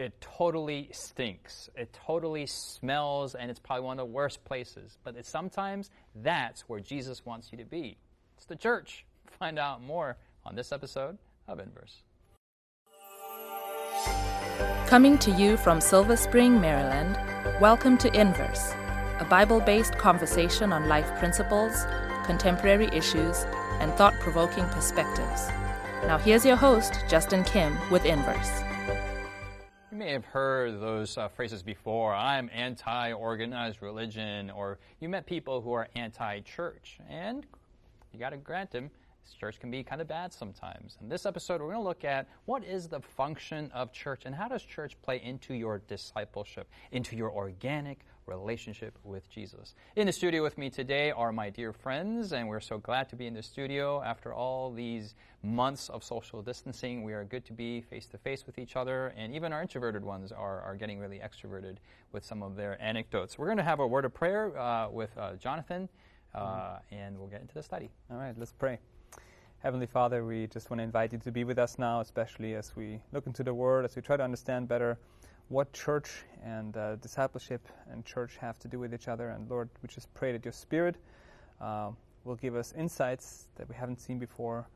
it totally stinks. It totally smells, and it's probably one of the worst places. But sometimes that's where Jesus wants you to be. It's the church. Find out more on this episode of Inverse. Coming to you from Silver Spring, Maryland, welcome to Inverse, a Bible based conversation on life principles, contemporary issues, and thought provoking perspectives. Now, here's your host, Justin Kim, with Inverse. May have heard those uh, phrases before I'm anti organized religion, or you met people who are anti church. And you got to grant them, church can be kind of bad sometimes. In this episode, we're going to look at what is the function of church and how does church play into your discipleship, into your organic relationship with Jesus. In the studio with me today are my dear friends, and we're so glad to be in the studio after all these months of social distancing. We are good to be face to face with each other, and even our introverted ones are, are getting really extroverted with some of their anecdotes. We're going to have a word of prayer uh, with uh, Jonathan, uh, and we'll get into the study. All right, let's pray. Heavenly Father, we just want to invite you to be with us now, especially as we look into the Word, as we try to understand better what church and uh, discipleship and church have to do with each other. And Lord, we just pray that your Spirit uh, will give us insights that we haven't seen before.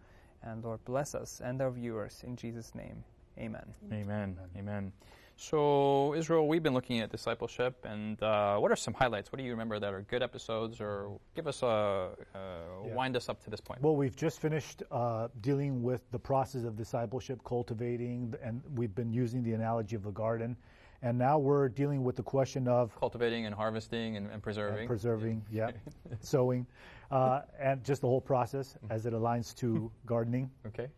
And Lord, bless us and our viewers in Jesus' name. Amen. Amen. Amen. So, Israel, we've been looking at discipleship, and uh, what are some highlights? What do you remember that are good episodes, or give us a uh, yeah. wind us up to this point? Well, we've just finished uh, dealing with the process of discipleship, cultivating, and we've been using the analogy of the garden. And now we're dealing with the question of cultivating and harvesting and, and preserving. And preserving, yeah, sowing, uh, and just the whole process as it aligns to gardening. Okay.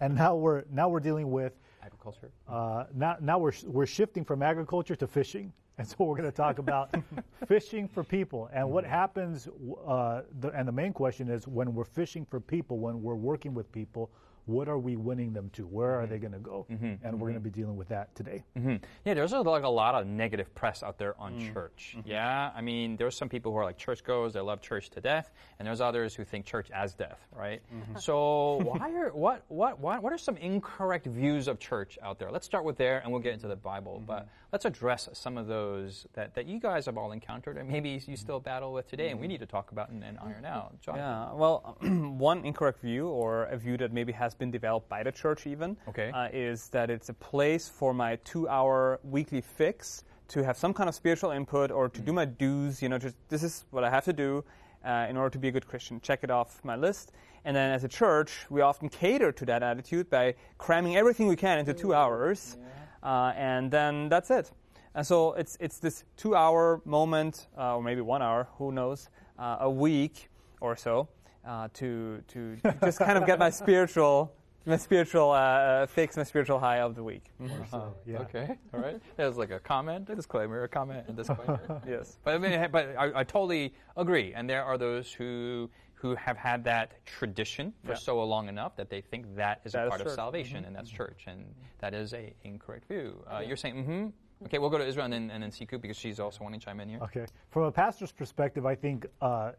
and now we're now we're dealing with agriculture. Uh, now, now we're we're shifting from agriculture to fishing, and so we're going to talk about fishing for people and what happens. Uh, the, and the main question is when we're fishing for people, when we're working with people, what are we winning them to? Where mm-hmm. are they going to go? Mm-hmm. And mm-hmm. we're going to be dealing with that today. Mm-hmm. Yeah, there's like a lot of negative press out there on mm. church. Mm-hmm. Yeah, I mean, there's some people who are like church goers, they love church to death, and there's others who think church as death, right? Mm-hmm. So why are what what what what are some incorrect views of church out there? Let's start with there, and we'll get into the Bible. But let's address some of those that, that you guys have all encountered, and maybe you still battle with today, and we need to talk about and, and iron out. John. Yeah, well, one incorrect view, or a view that maybe has been developed by the church even, okay. uh, is that it's a place for my two-hour weekly fix to have some kind of spiritual input or to mm. do my dues. You know, just this is what I have to do. Uh, in order to be a good Christian, check it off my list. And then as a church, we often cater to that attitude by cramming everything we can into two hours. Yeah. Uh, and then that's it. And so it's, it's this two hour moment, uh, or maybe one hour, who knows, uh, a week or so, uh, to, to just kind of get my spiritual my spiritual uh, fix, my spiritual high of the week. Mm-hmm. So, yeah. Okay, all right. That was like a comment, a disclaimer, a comment, and disclaimer. yes. But I mean, but I, I, totally agree. And there are those who who have had that tradition for yeah. so long enough that they think that is that a part is of salvation, mm-hmm. and that's church, and that is a incorrect view. Uh, yeah. You're saying, mm-hmm. Okay, we'll go to Israel and then, and then Sikhu because she's also wanting to chime in here. Okay. From a pastor's perspective, I think uh,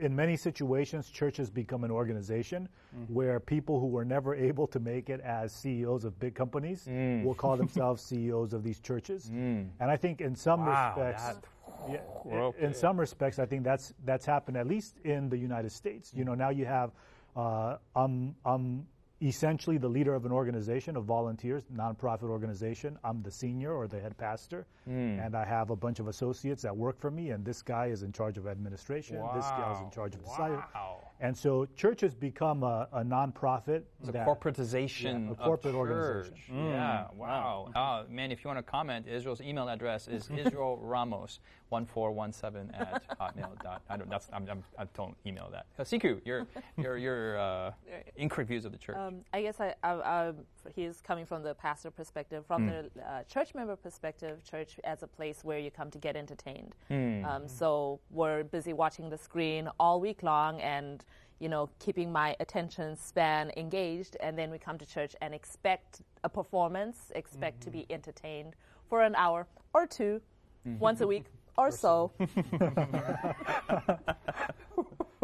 in many situations, churches become an organization mm-hmm. where people who were never able to make it as CEOs of big companies mm. will call themselves CEOs of these churches. Mm. And I think in some wow, respects, yeah, in some respects, I think that's that's happened at least in the United States. You know, now you have uh, um, um, essentially the leader of an organization of volunteers, nonprofit organization. I'm the senior or the head pastor, mm. and I have a bunch of associates that work for me. And this guy is in charge of administration. Wow. This guy is in charge of wow. And so churches become a, a nonprofit. It's a corporatization. Yeah, a corporate organization. Mm. Yeah, wow. Uh, man, if you want to comment, Israel's email address is Israel Ramos 1417 at hotmail. Dot, I don't, that's, I'm, I'm, I do not email that. Uh, Sikhu, your, your, your uh, incorrect views of the church. Um, I guess I, I, I, he's coming from the pastor perspective. From mm. the uh, church member perspective, church as a place where you come to get entertained. Mm. Um, so we're busy watching the screen all week long and you know, keeping my attention span engaged, and then we come to church and expect a performance, expect mm-hmm. to be entertained for an hour or 2 mm-hmm. once a week or so.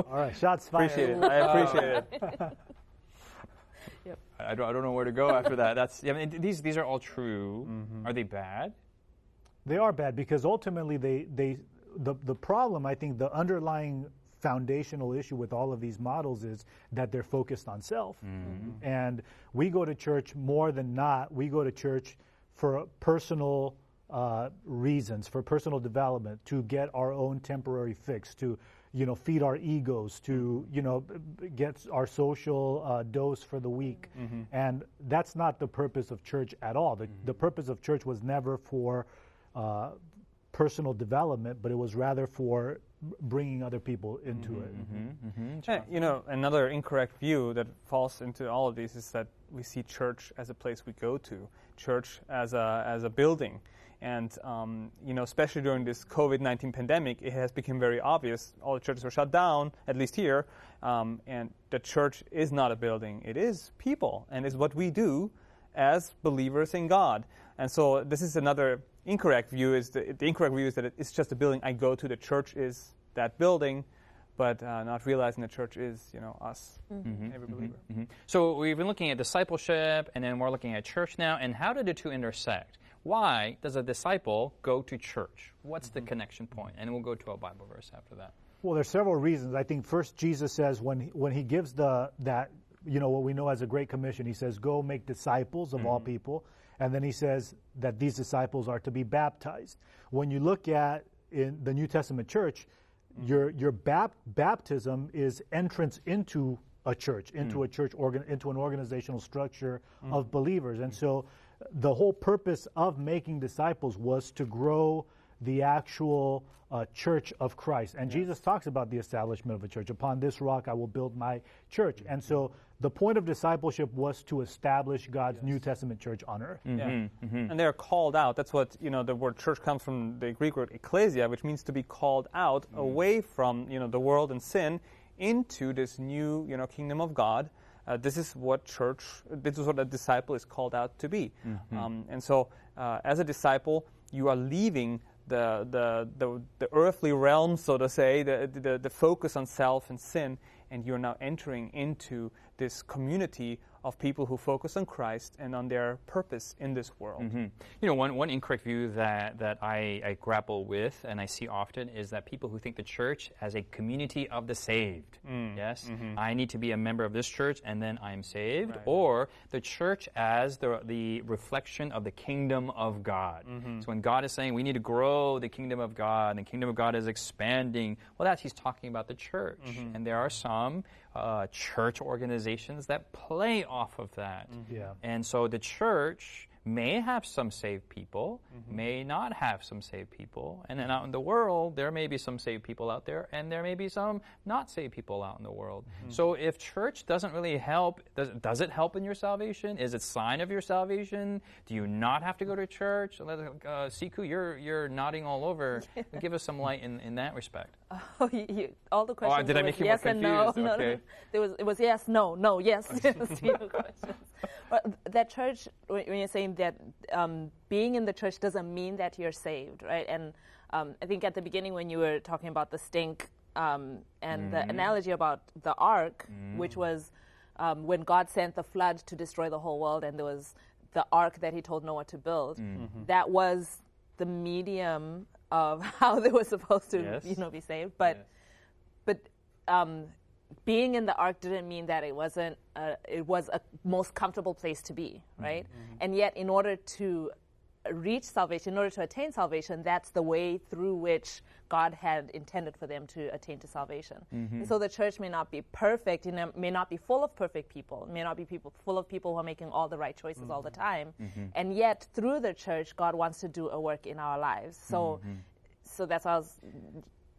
All right, shots fired. Appreciate it. I appreciate it. yep. I don't, I don't know where to go after that. That's I mean, these these are all true. Mm-hmm. Are they bad? They are bad because ultimately they they the the problem I think the underlying foundational issue with all of these models is that they're focused on self. Mm-hmm. And we go to church more than not. We go to church for personal uh, reasons, for personal development, to get our own temporary fix, to you know, feed our egos, to you know, get our social uh, dose for the week, mm-hmm. and that's not the purpose of church at all. The, mm-hmm. the purpose of church was never for uh, personal development, but it was rather for bringing other people into mm-hmm, it. Mm-hmm, mm-hmm. Yeah, you know, another incorrect view that falls into all of these is that we see church as a place we go to, church as a as a building. And um, you know, especially during this COVID-19 pandemic, it has become very obvious. All the churches were shut down, at least here, um, and the church is not a building; it is people, and it's what we do as believers in God. And so, this is another incorrect view. Is the, the incorrect view is that it's just a building I go to. The church is that building but uh, not realizing the church is, you know, us, mm-hmm. every believer. Mm-hmm. So we've been looking at discipleship, and then we're looking at church now. And how do the two intersect? Why does a disciple go to church? What's the mm-hmm. connection point? And we'll go to a Bible verse after that. Well, there's several reasons. I think first Jesus says when he, when he gives the that you know what we know as a great commission, he says go make disciples of mm-hmm. all people, and then he says that these disciples are to be baptized. When you look at in the New Testament church, mm-hmm. your your bap- baptism is entrance into a church, into mm-hmm. a church organ, into an organizational structure mm. of believers, and so the whole purpose of making disciples was to grow the actual uh, church of Christ. And yes. Jesus talks about the establishment of a church. Upon this rock I will build my church. And so the point of discipleship was to establish God's yes. New Testament church on earth. Mm-hmm, yeah. mm-hmm. And they're called out. That's what, you know, the word church comes from the Greek word ecclesia, which means to be called out mm-hmm. away from, you know, the world and sin into this new, you know, kingdom of God. Uh, this is what church, this is what a disciple is called out to be. Mm-hmm. Um, and so, uh, as a disciple, you are leaving the, the, the, the, earthly realm, so to say, the, the, the focus on self and sin, and you're now entering into this community of people who focus on Christ and on their purpose in this world. Mm-hmm. You know, one, one incorrect view that, that I, I, grapple with and I see often is that people who think the church as a community of the saved. Mm. Yes, mm-hmm. I need to be a member of this church and then I'm saved. Right. Or the church as the, the reflection of the kingdom of God. Mm-hmm. So when God is saying we need to grow the kingdom of God and the kingdom of God is expanding, well, that's He's talking about the church. Mm-hmm. And there are some uh, church organizations that play off of that. Mm-hmm. Yeah. And so the church may have some saved people, mm-hmm. may not have some saved people. And then out in the world, there may be some saved people out there, and there may be some not saved people out in the world. Mm-hmm. So if church doesn't really help, does, does it help in your salvation? Is it sign of your salvation? Do you not have to go to church? Uh, Sikhu, you're, you're nodding all over. Give us some light in, in that respect. Oh, you, you, all the questions. Oh, did I make you yes more confused? And no, okay. no, no. There was, it was yes, no, no, yes. questions. But that church, when you're saying that um, being in the church doesn't mean that you're saved, right? And um, I think at the beginning when you were talking about the stink um, and mm-hmm. the analogy about the ark, mm-hmm. which was um, when God sent the flood to destroy the whole world, and there was the ark that He told Noah to build. Mm-hmm. That was the medium of how they were supposed to, yes. you know, be saved. But, yes. but um, being in the ark didn't mean that it wasn't a, it was a most comfortable place to be mm-hmm. right mm-hmm. and yet in order to reach salvation in order to attain salvation that's the way through which god had intended for them to attain to salvation mm-hmm. so the church may not be perfect you know, may not be full of perfect people it may not be people full of people who are making all the right choices mm-hmm. all the mm-hmm. time mm-hmm. and yet through the church god wants to do a work in our lives so so that's how I was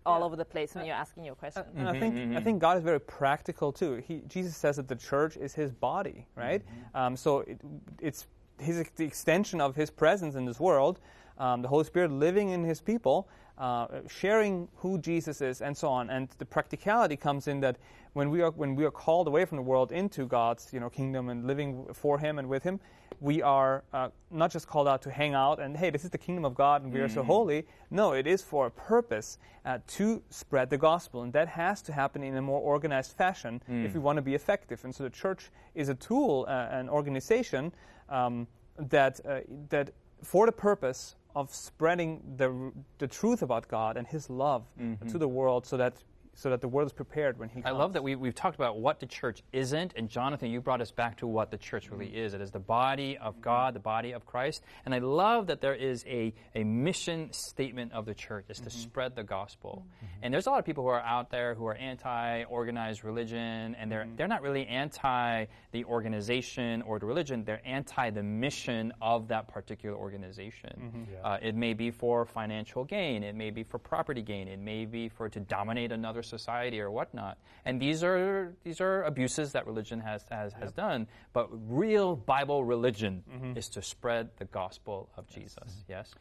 all over the place when you're asking your question. And I think mm-hmm. I think God is very practical too. He, Jesus says that the church is His body, right? Mm-hmm. Um, so it, it's his the extension of His presence in this world. Um, the Holy Spirit living in His people, uh, sharing who Jesus is, and so on. And the practicality comes in that when we are when we are called away from the world into God's you know kingdom and living for Him and with Him, we are uh, not just called out to hang out and, hey, this is the kingdom of God and we are so holy. No, it is for a purpose uh, to spread the gospel. And that has to happen in a more organized fashion if we want to be effective. And so the church is a tool, uh, an organization um, that, uh, that for the purpose of spreading the, the truth about God and His love to the world so that so that the world is prepared when He comes. I love that we, we've talked about what the church isn't, and Jonathan, you brought us back to what the church really mm-hmm. is. It is the body of mm-hmm. God, the body of Christ. And I love that there is a, a mission statement of the church, is to mm-hmm. spread the gospel. And there's a lot of people who are out there who are anti organized religion, and they're, they're not really anti the organization or the religion, they're anti the mission of that particular organization. Uh, it may be for financial gain, it may be for property gain, it may be for to dominate another society or whatnot. And these are these are abuses that religion has has, has done. But real Bible religion mm-hmm. is to spread the gospel of Jesus. Yes.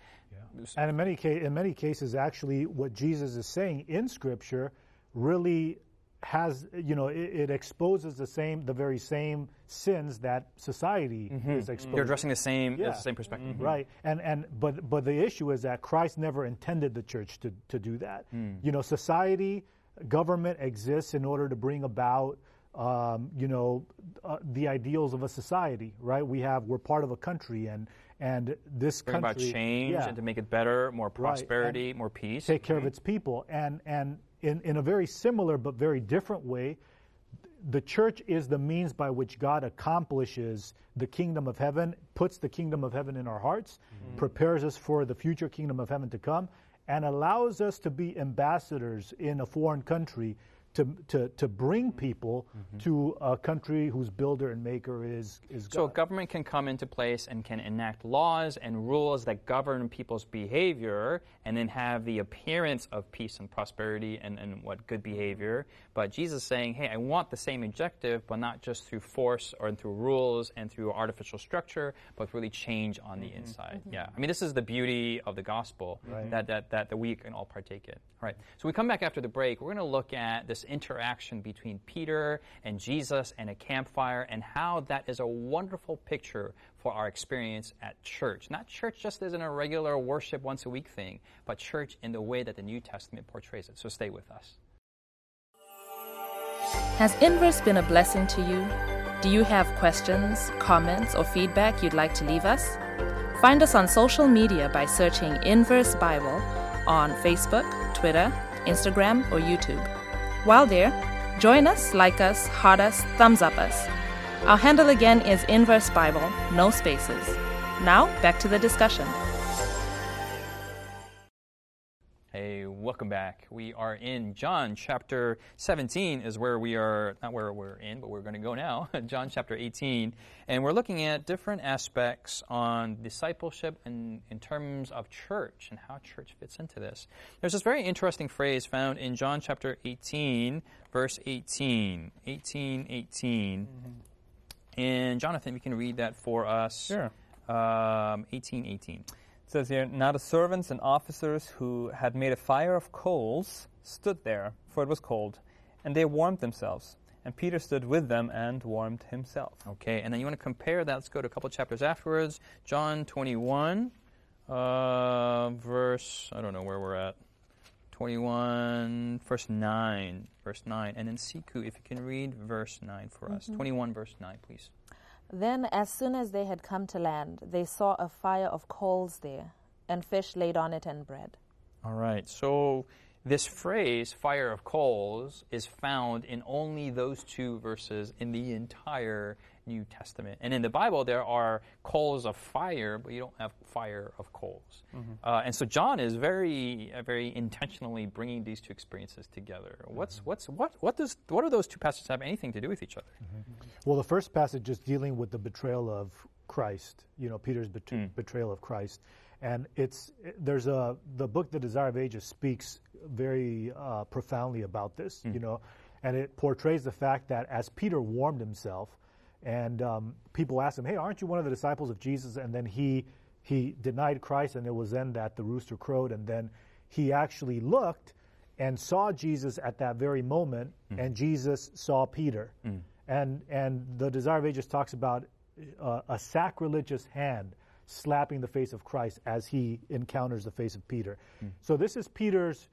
And in many, ca- in many cases, actually, what Jesus is saying in Scripture really has, you know, it, it exposes the same, the very same sins that society mm-hmm. is mm-hmm. exposed. You're addressing the same Yeah. the same perspective. Right, and and but but the issue is that Christ never intended the church to to do that. Mm. You know, society, government exists in order to bring about. Um, you know, uh, the ideals of a society, right? We have, we're part of a country, and and this Bring country about change yeah, and to make it better, more and prosperity, more peace. take care of its people, and and in in a very similar but very different way, the church is the means by which God accomplishes the kingdom of heaven, puts the kingdom of heaven in our hearts, prepares us for the future kingdom of heaven to come, and allows us to be ambassadors in a foreign country to, to, to bring mm-hmm. people mm-hmm. to a country whose builder and maker is, is God. So a government can come into place and can enact laws and rules that govern people's behavior and then have the appearance of peace and prosperity and, and what good behavior. But Jesus is saying, hey, I want the same objective, but not just through force or through rules and through artificial structure, but really change on the mm-hmm. inside. Yeah. I mean, this is the beauty of the gospel that, that, that, that we can all partake in. All right. So we come back after the break. We're going to look at this interaction between Peter and Jesus and a campfire and how that is a wonderful picture for our experience at church. Not church just as in a regular worship once a week thing, but church in the way that the New Testament portrays it. So stay with us. Has Inverse been a blessing to you? Do you have questions, comments, or feedback you'd like to leave us? Find us on social media by searching Inverse Bible on Facebook, Twitter, Instagram, or YouTube. While there, join us, like us, heart us, thumbs up us. Our handle again is Inverse Bible, no spaces. Now, back to the discussion. Welcome back. We are in John chapter 17 is where we are, not where we're in, but we're going to go now. John chapter 18. And we're looking at different aspects on discipleship and in terms of church and how church fits into this. There's this very interesting phrase found in John chapter 18, verse 18. 18, 18. And Jonathan, you can read that for us. Sure. Um, 18, 18. It says here, Now the servants and officers who had made a fire of coals stood there, for it was cold, and they warmed themselves. And Peter stood with them and warmed himself. Okay, and then you want to compare that. Let's go to a couple chapters afterwards. John 21, uh, verse, I don't know where we're at. 21, verse 9. Verse 9. And then Sikhu, if you can read verse 9 for us. 21, verse 9, please. Then, as soon as they had come to land, they saw a fire of coals there, and fish laid on it and bread. All right, so this phrase, fire of coals, is found in only those two verses in the entire New Testament. And in the Bible, there are coals of fire, but you don't have fire of coals. Uh, and so John is very, uh, very intentionally bringing these two experiences together. What's, what's, what, what, does, what do those two passages have anything to do with each other? Well, the first passage is dealing with the betrayal of Christ. You know, Peter's bet- Hmm. betrayal of Christ, and it's there's a the book The Desire of Ages speaks very uh, profoundly about this. Hmm. You know, and it portrays the fact that as Peter warmed himself, and um, people asked him, "Hey, aren't you one of the disciples of Jesus?" And then he he denied Christ, and it was then that the rooster crowed, and then he actually looked and saw Jesus at that very moment, and Jesus saw Peter. And and the Desire of Ages talks about uh, a sacrilegious hand slapping the face of Christ as he encounters the face of Peter. Mm. So this is Peter's,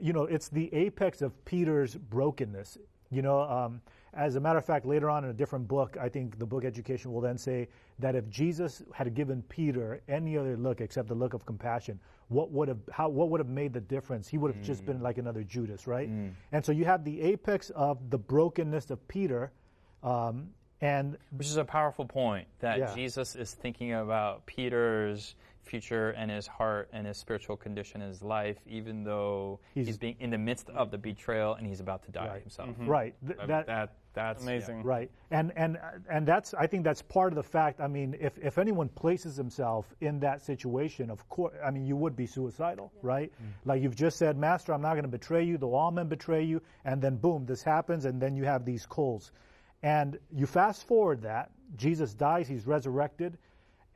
you know, it's the apex of Peter's brokenness. You know, um, as a matter of fact, later on in a different book, I think the book Education will then say that if Jesus had given Peter any other look except the look of compassion, what would have how what would have made the difference? He would have mm. just been like another Judas, right? Mm. And so you have the apex of the brokenness of Peter, um, and which is a powerful point that yeah. Jesus is thinking about Peter's future and his heart and his spiritual condition in his life, even though he's, he's being in the midst of the betrayal and he's about to die right. himself. Mm-hmm. Right. Th- that, that that's amazing. Yeah. Right. And and and that's I think that's part of the fact. I mean, if if anyone places himself in that situation, of course, I mean, you would be suicidal, yeah. right? Mm. Like you've just said, Master, I'm not going to betray you. The all men betray you, and then boom, this happens, and then you have these coals. And you fast forward that, Jesus dies, he's resurrected,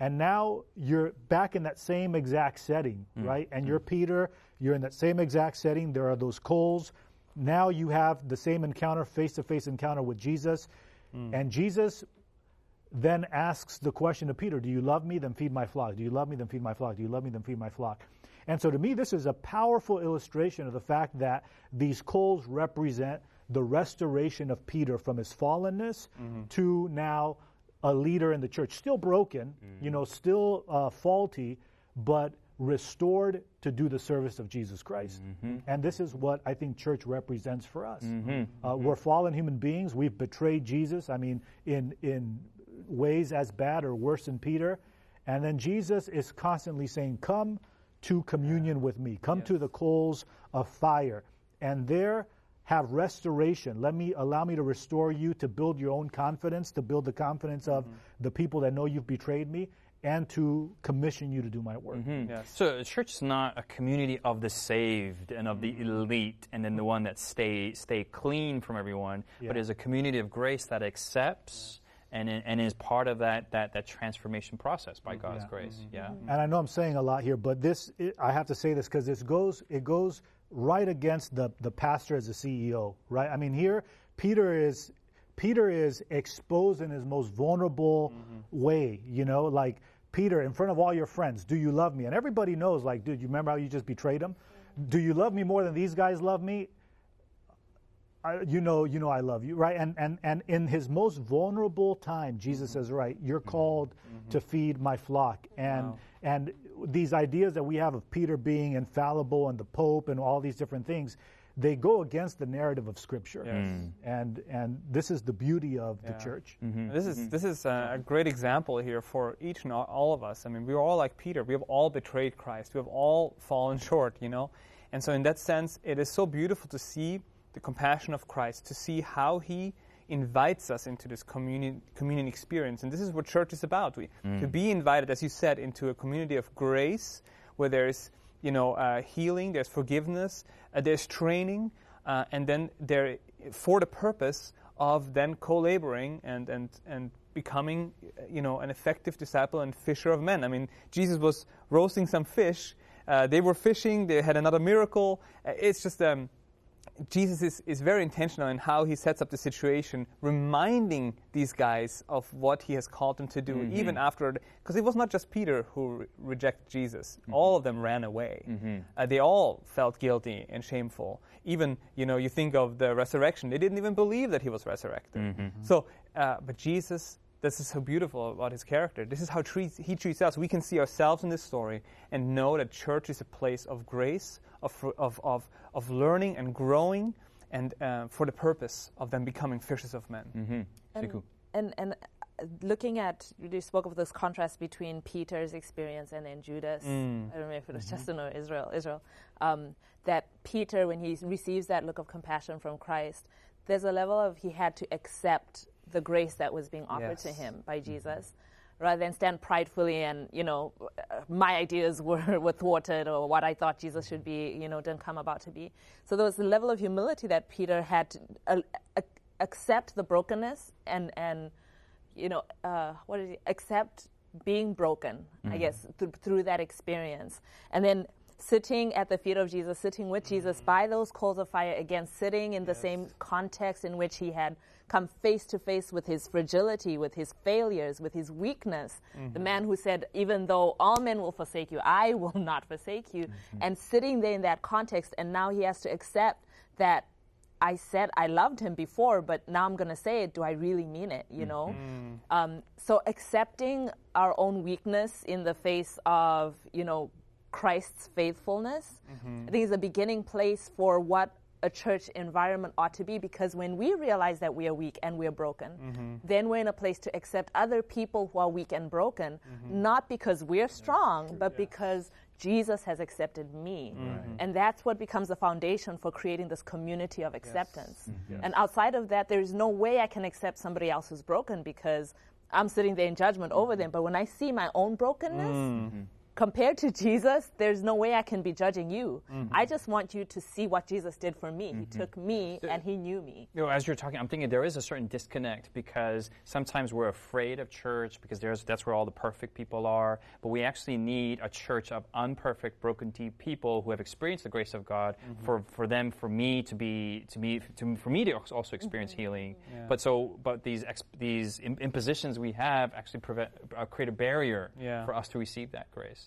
and now you're back in that same exact setting, mm. right? And mm. you're Peter, you're in that same exact setting. There are those coals. Now you have the same encounter, face to face encounter with Jesus. Mm. And Jesus then asks the question to Peter Do you love me? Then feed my flock. Do you love me? Then feed my flock. Do you love me? Then feed my flock. And so to me, this is a powerful illustration of the fact that these coals represent the restoration of Peter from his fallenness mm-hmm. to now a leader in the church, still broken, mm-hmm. you know, still uh, faulty, but restored to do the service of Jesus Christ. Mm-hmm. And this is what I think church represents for us. Mm-hmm. Uh, mm-hmm. we're fallen human beings. We've betrayed Jesus. I mean, in in ways as bad or worse than Peter. And then Jesus is constantly saying, "Come to communion with me. Come yes. to the coals of fire." And there have restoration. Let me allow me to restore you to build your own confidence, to build the confidence of mm-hmm. the people that know you've betrayed me, and to commission you to do my work. Mm-hmm. Yes. So the church is not a community of the saved and of the mm-hmm. elite and then the one that stay stay clean from everyone, yeah. but is a community of grace that accepts and, and is part of that, that, that transformation process by God's yeah. grace. Mm-hmm. Yeah. And I know I'm saying a lot here, but this it, I have to say this because this goes it goes right against the, the pastor as a CEO, right? I mean, here, Peter is Peter is exposed in his most vulnerable mm-hmm. way, you know, like Peter in front of all your friends, do you love me? And everybody knows, like, dude, you remember how you just betrayed him? Mm-hmm. Do you love me more than these guys love me? I, you know, you know, I love you, right? And and and in his most vulnerable time, Jesus mm-hmm. says, right, you're mm-hmm. called mm-hmm. to feed my flock, and wow. And these ideas that we have of Peter being infallible and the Pope and all these different things, they go against the narrative of Scripture. Yes. Mm. And and this is the beauty of yeah. the church. Mm-hmm. This is mm-hmm. this is a, great example here for each and all of us. I mean, we're all like Peter. We have all betrayed Christ. We have all fallen short. You know, and so in that sense, it is so beautiful to see the compassion of Christ, to see how He invites us into this communion, communion experience. And this is what church is about. We, mm. To be invited, as you said, into a community of grace where there's you know, uh, healing, there's forgiveness, uh, there's training, uh, and then there, for the purpose of then co-laboring and, and, and becoming, you know, an effective disciple and fisher of men. I mean, Jesus was roasting some fish. Uh, they were fishing. They had another miracle. Uh, it's just um, Jesus is, is very intentional in how he sets up the situation, reminding these guys of what he has called them to do, mm-hmm. even after, because it was not just Peter who re- rejected Jesus. Mm-hmm. All of them ran away. Mm-hmm. Uh, they all felt guilty and shameful. Even, you know, you think of the resurrection, they didn't even believe that he was resurrected. Mm-hmm. So, uh, but Jesus this is so beautiful about his character. This is how treats, he treats us. We can see ourselves in this story and know that church is a place of grace, of, of, of, of learning and growing, and uh, for the purpose of them becoming fishers of men. Mm-hmm. And, and, and uh, looking at, you spoke of this contrast between Peter's experience and then Judas. Mm. I don't know if it was mm-hmm. Justin or Israel. Israel. Um, that Peter, when he receives that look of compassion from Christ, there's a level of he had to accept the grace that was being offered yes. to him by mm-hmm. Jesus. Mm-hmm. Rather than stand pridefully and, you know, my ideas were, were thwarted or what I thought Jesus should be, you know, didn't come about to be. So there was a level of humility that Peter had to uh, uh, accept the brokenness and, and you know, uh, what is it? Accept being broken, mm-hmm. I guess, th- through that experience. And then sitting at the feet of Jesus, sitting with Jesus Mm-hmm. by those coals of fire, again, sitting in the same context in which he had come face to face with his fragility, with his failures, with his weakness. Mm-hmm. The man who said, Even though all men will forsake you, I will not forsake you. Mm-hmm. And sitting there in that context, and now he has to accept that I said I loved him before, but now I'm going to say it. Do I really mean it? You know? Um, so accepting our own weakness in the face of, you know, Christ's faithfulness, I think is a beginning place for what a church environment ought to be because when we realize that we are weak and we are broken, mm-hmm. then we're in a place to accept other people who are weak and broken, mm-hmm. not because we're strong, but because Jesus has accepted me. And that's what becomes the foundation for creating this community of acceptance. Mm-hmm. And outside of that, there's no way I can accept somebody else who's broken because I'm sitting there in judgment over them. But when I see my own brokenness, compared to Jesus, there's no way I can be judging you. Mm-hmm. I just want you to see what Jesus did for me. He mm-hmm. took me and he knew me. You know, as you're talking, I'm thinking there is a certain disconnect because sometimes we're afraid of church because there's that's where all the perfect people are. But we actually need a church of unperfect, broken deep people who have experienced the grace of God mm-hmm. for, for them, for me to be to me to, for me to also experience healing. But so, but these ex, these im- impositions we have actually prevent uh, create a barrier Yeah. for us to receive that grace.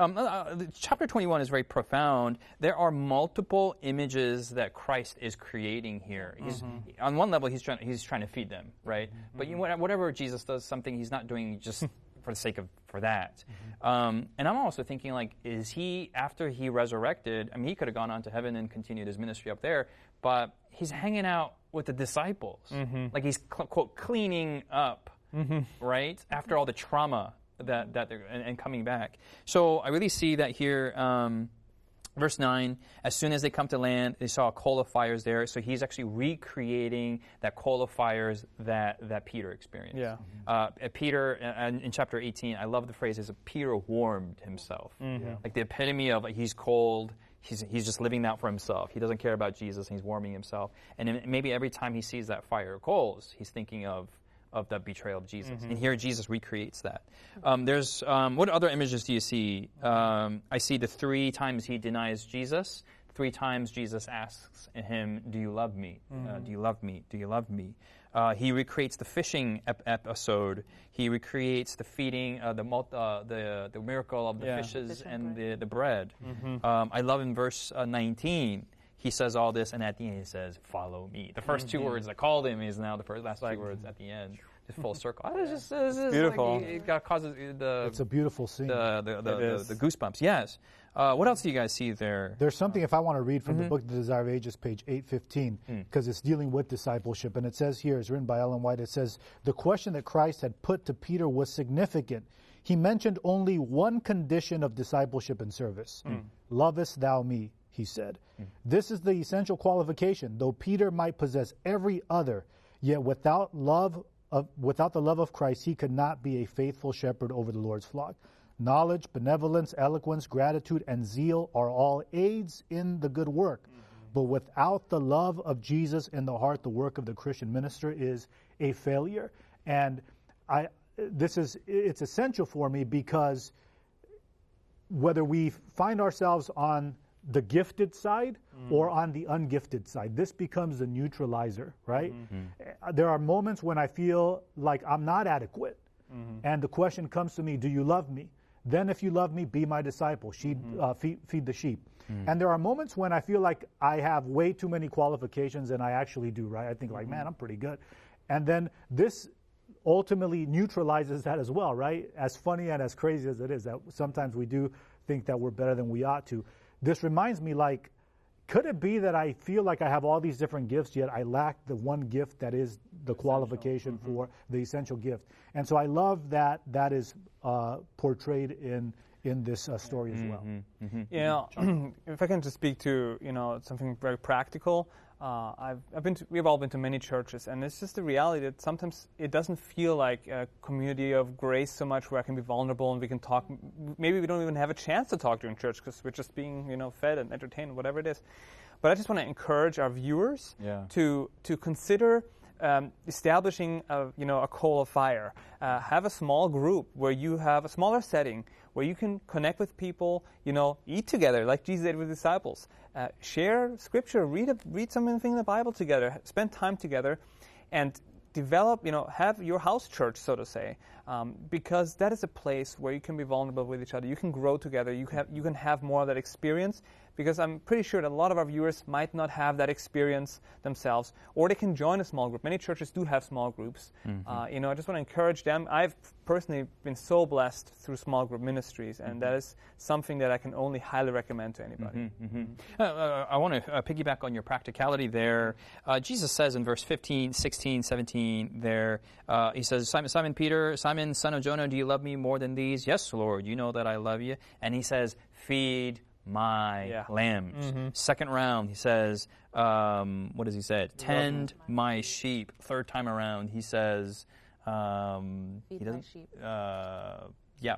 Um, uh, uh, chapter 21 is very profound. There are multiple images that Christ is creating here. He's, On one level, he's trying, he's trying to feed them, right? But you know, whatever Jesus does something, he's not doing just for the sake of for that. Um, and I'm also thinking, like, is he, after he resurrected, I mean, he could have gone on to heaven and continued his ministry up there, but he's hanging out with the disciples. Like, he's, cl- quote, cleaning up, right? After all the trauma that that they're and, and coming back. So I really see that here. Um, Verse 9, as soon as they come to land, they saw a coal of fires there. So he's actually recreating that coal of fires that, that Peter experienced. Yeah. Uh, Peter, uh, in, in chapter 18, I love the phrase, is Peter warmed himself. Like the epitome of like, he's cold, he's, he's just living out for himself. He doesn't care about Jesus, and he's warming himself. And maybe every time he sees that fire or coals, he's thinking of of the betrayal of Jesus. And here Jesus recreates that. Um, there's um, what other images do you see? Um, I see the three times he denies Jesus. Three times Jesus asks him, "Do you love me? Uh, do you love me? Do you love me?" Uh, he recreates the fishing ep- episode. He recreates the feeding, uh, the, mul- uh, the the miracle of the Yeah. fishes Fish and and the, the bread. Um, I love in verse uh, 19 he says all this, and at the end he says, "Follow me." The 1st two mm-hmm. words that called him is now the first last two words at the end, just full circle. Oh, it's just, it's just Beautiful. Like, it got causes the It's a beautiful scene. the the, the, the, the goosebumps. Yes. Uh, what else do you guys see there? There's something, if I want to read from the mm-hmm. book, The Desire of Ages, page 815, because hmm. it's dealing with discipleship. And it says here, it's written by Ellen White, it says, The question that Christ had put to Peter was significant. He mentioned only one condition of discipleship and service hmm. Lovest thou me, he said. Hmm. This is the essential qualification. Though Peter might possess every other, yet without love of, without the love of Christ, he could not be a faithful shepherd over the Lord's flock. Knowledge, benevolence, eloquence, gratitude, and zeal are all aids in the good work. Mm-hmm. But without the love of Jesus in the heart, the work of the Christian minister is a failure. And I, this is it's essential for me because whether we find ourselves on the gifted side mm. or on the ungifted side, this becomes the neutralizer, right? Uh, There are moments when I feel like I'm not adequate, mm-hmm. and the question comes to me, Do you love me? Then, if you love me, be my disciple, sheep, uh, feed, feed the sheep. Mm. And there are moments when I feel like I have way too many qualifications, and I actually do, right? I think, like, man, I'm pretty good. And then this ultimately neutralizes that as well, right? As funny and as crazy as it is, that sometimes we do think that we're better than we ought to. This reminds me, like, could it be that I feel like I have all these different gifts, yet I lack the one gift that is the qualification for the essential gift? And so I love that that is uh, portrayed in in this uh, story as well. You know, if I can just speak to you know something very practical, uh, I've, I've been to, we've all been to many churches, and it's just the reality that sometimes it doesn't feel like a community of grace so much where I can be vulnerable and we can talk. Maybe we don't even have a chance to talk during church because we're just being you know fed and entertained, whatever it is. But I just want to encourage our viewers Yeah. to to consider um, establishing a, you know a coal of fire. Uh, have a small group where you have a smaller setting where you can connect with people, you know, eat together like Jesus did with disciples, uh, share scripture, read, a, read something in the Bible together, spend time together, and develop, you know, have your house church, so to say, um, because that is a place where you can be vulnerable with each other. You can grow together. You have you can have more of that experience, because I'm pretty sure that a lot of our viewers might not have that experience themselves, or they can join a small group. Many churches do have small groups. Mm-hmm. Uh, you know, I just want to encourage them. I've personally been so blessed through small group ministries, and mm-hmm. that is something that I can only highly recommend to anybody. Mm-hmm, mm-hmm. uh, uh, I want to uh, piggyback on your practicality there. Uh, Jesus says in verse 15, 16, 17 there, uh, he says, Simon, Simon Peter, Simon, son of Jonah, do you love me more than these? Yes, Lord, you know that I love you. And he says, feed my yeah. lambs. Mm-hmm. Second round, he says, um, what does he say? Tend my sheep. Third time around, he says, um, Feed he doesn't, sheep. Uh, yeah.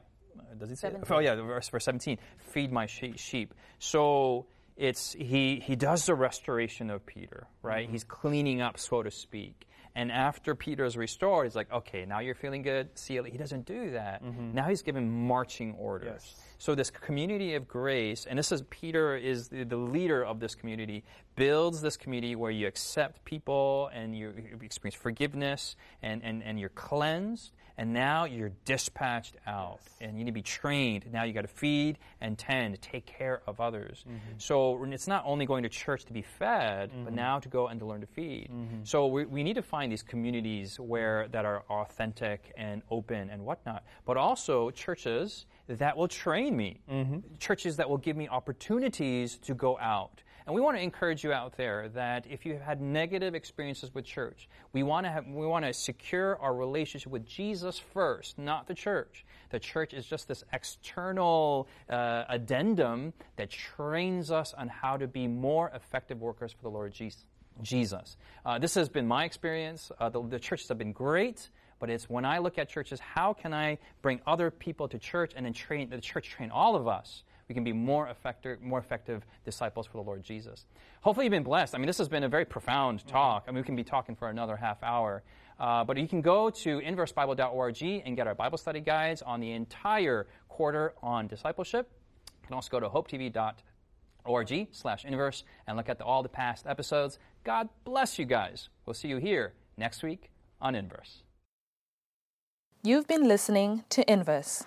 Does he say? Oh yeah, verse, verse 17. Feed my sheep. So it's he he does the restoration of Peter, right? Mm-hmm. He's cleaning up, so to speak. And after Peter is restored, he's like, okay, now you're feeling good. See you. He doesn't do that. Mm-hmm. Now he's given marching orders. Yes. So this community of grace, and this is Peter is the, the, leader of this community, builds this community where you accept people and you experience forgiveness and, and, and you're cleansed and now you're dispatched out yes. and you need to be trained. Now you got to feed and tend, take care of others. Mm-hmm. So it's not only going to church to be fed, mm-hmm. but now to go and to learn to feed. Mm-hmm. So we, we need to find these communities where that are authentic and open and whatnot, but also churches that will train me, mm-hmm. churches that will give me opportunities to go out and we want to encourage you out there that if you've had negative experiences with church, we want to have, we want to secure our relationship with Jesus first, not the church. The church is just this external uh, addendum that trains us on how to be more effective workers for the Lord Jesus. Uh, this has been my experience. Uh, the, the churches have been great but it's when I look at churches, how can I bring other people to church and then train the church train all of us we can be more effective, more effective disciples for the Lord Jesus. Hopefully, you've been blessed. I mean, this has been a very profound talk. I mean, we can be talking for another half hour. Uh, but you can go to inversebible.org and get our Bible study guides on the entire quarter on discipleship. You can also go to hopetv.org slash inverse and look at the, all the past episodes. God bless you guys. We'll see you here next week on Inverse. You've been listening to Inverse